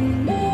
me.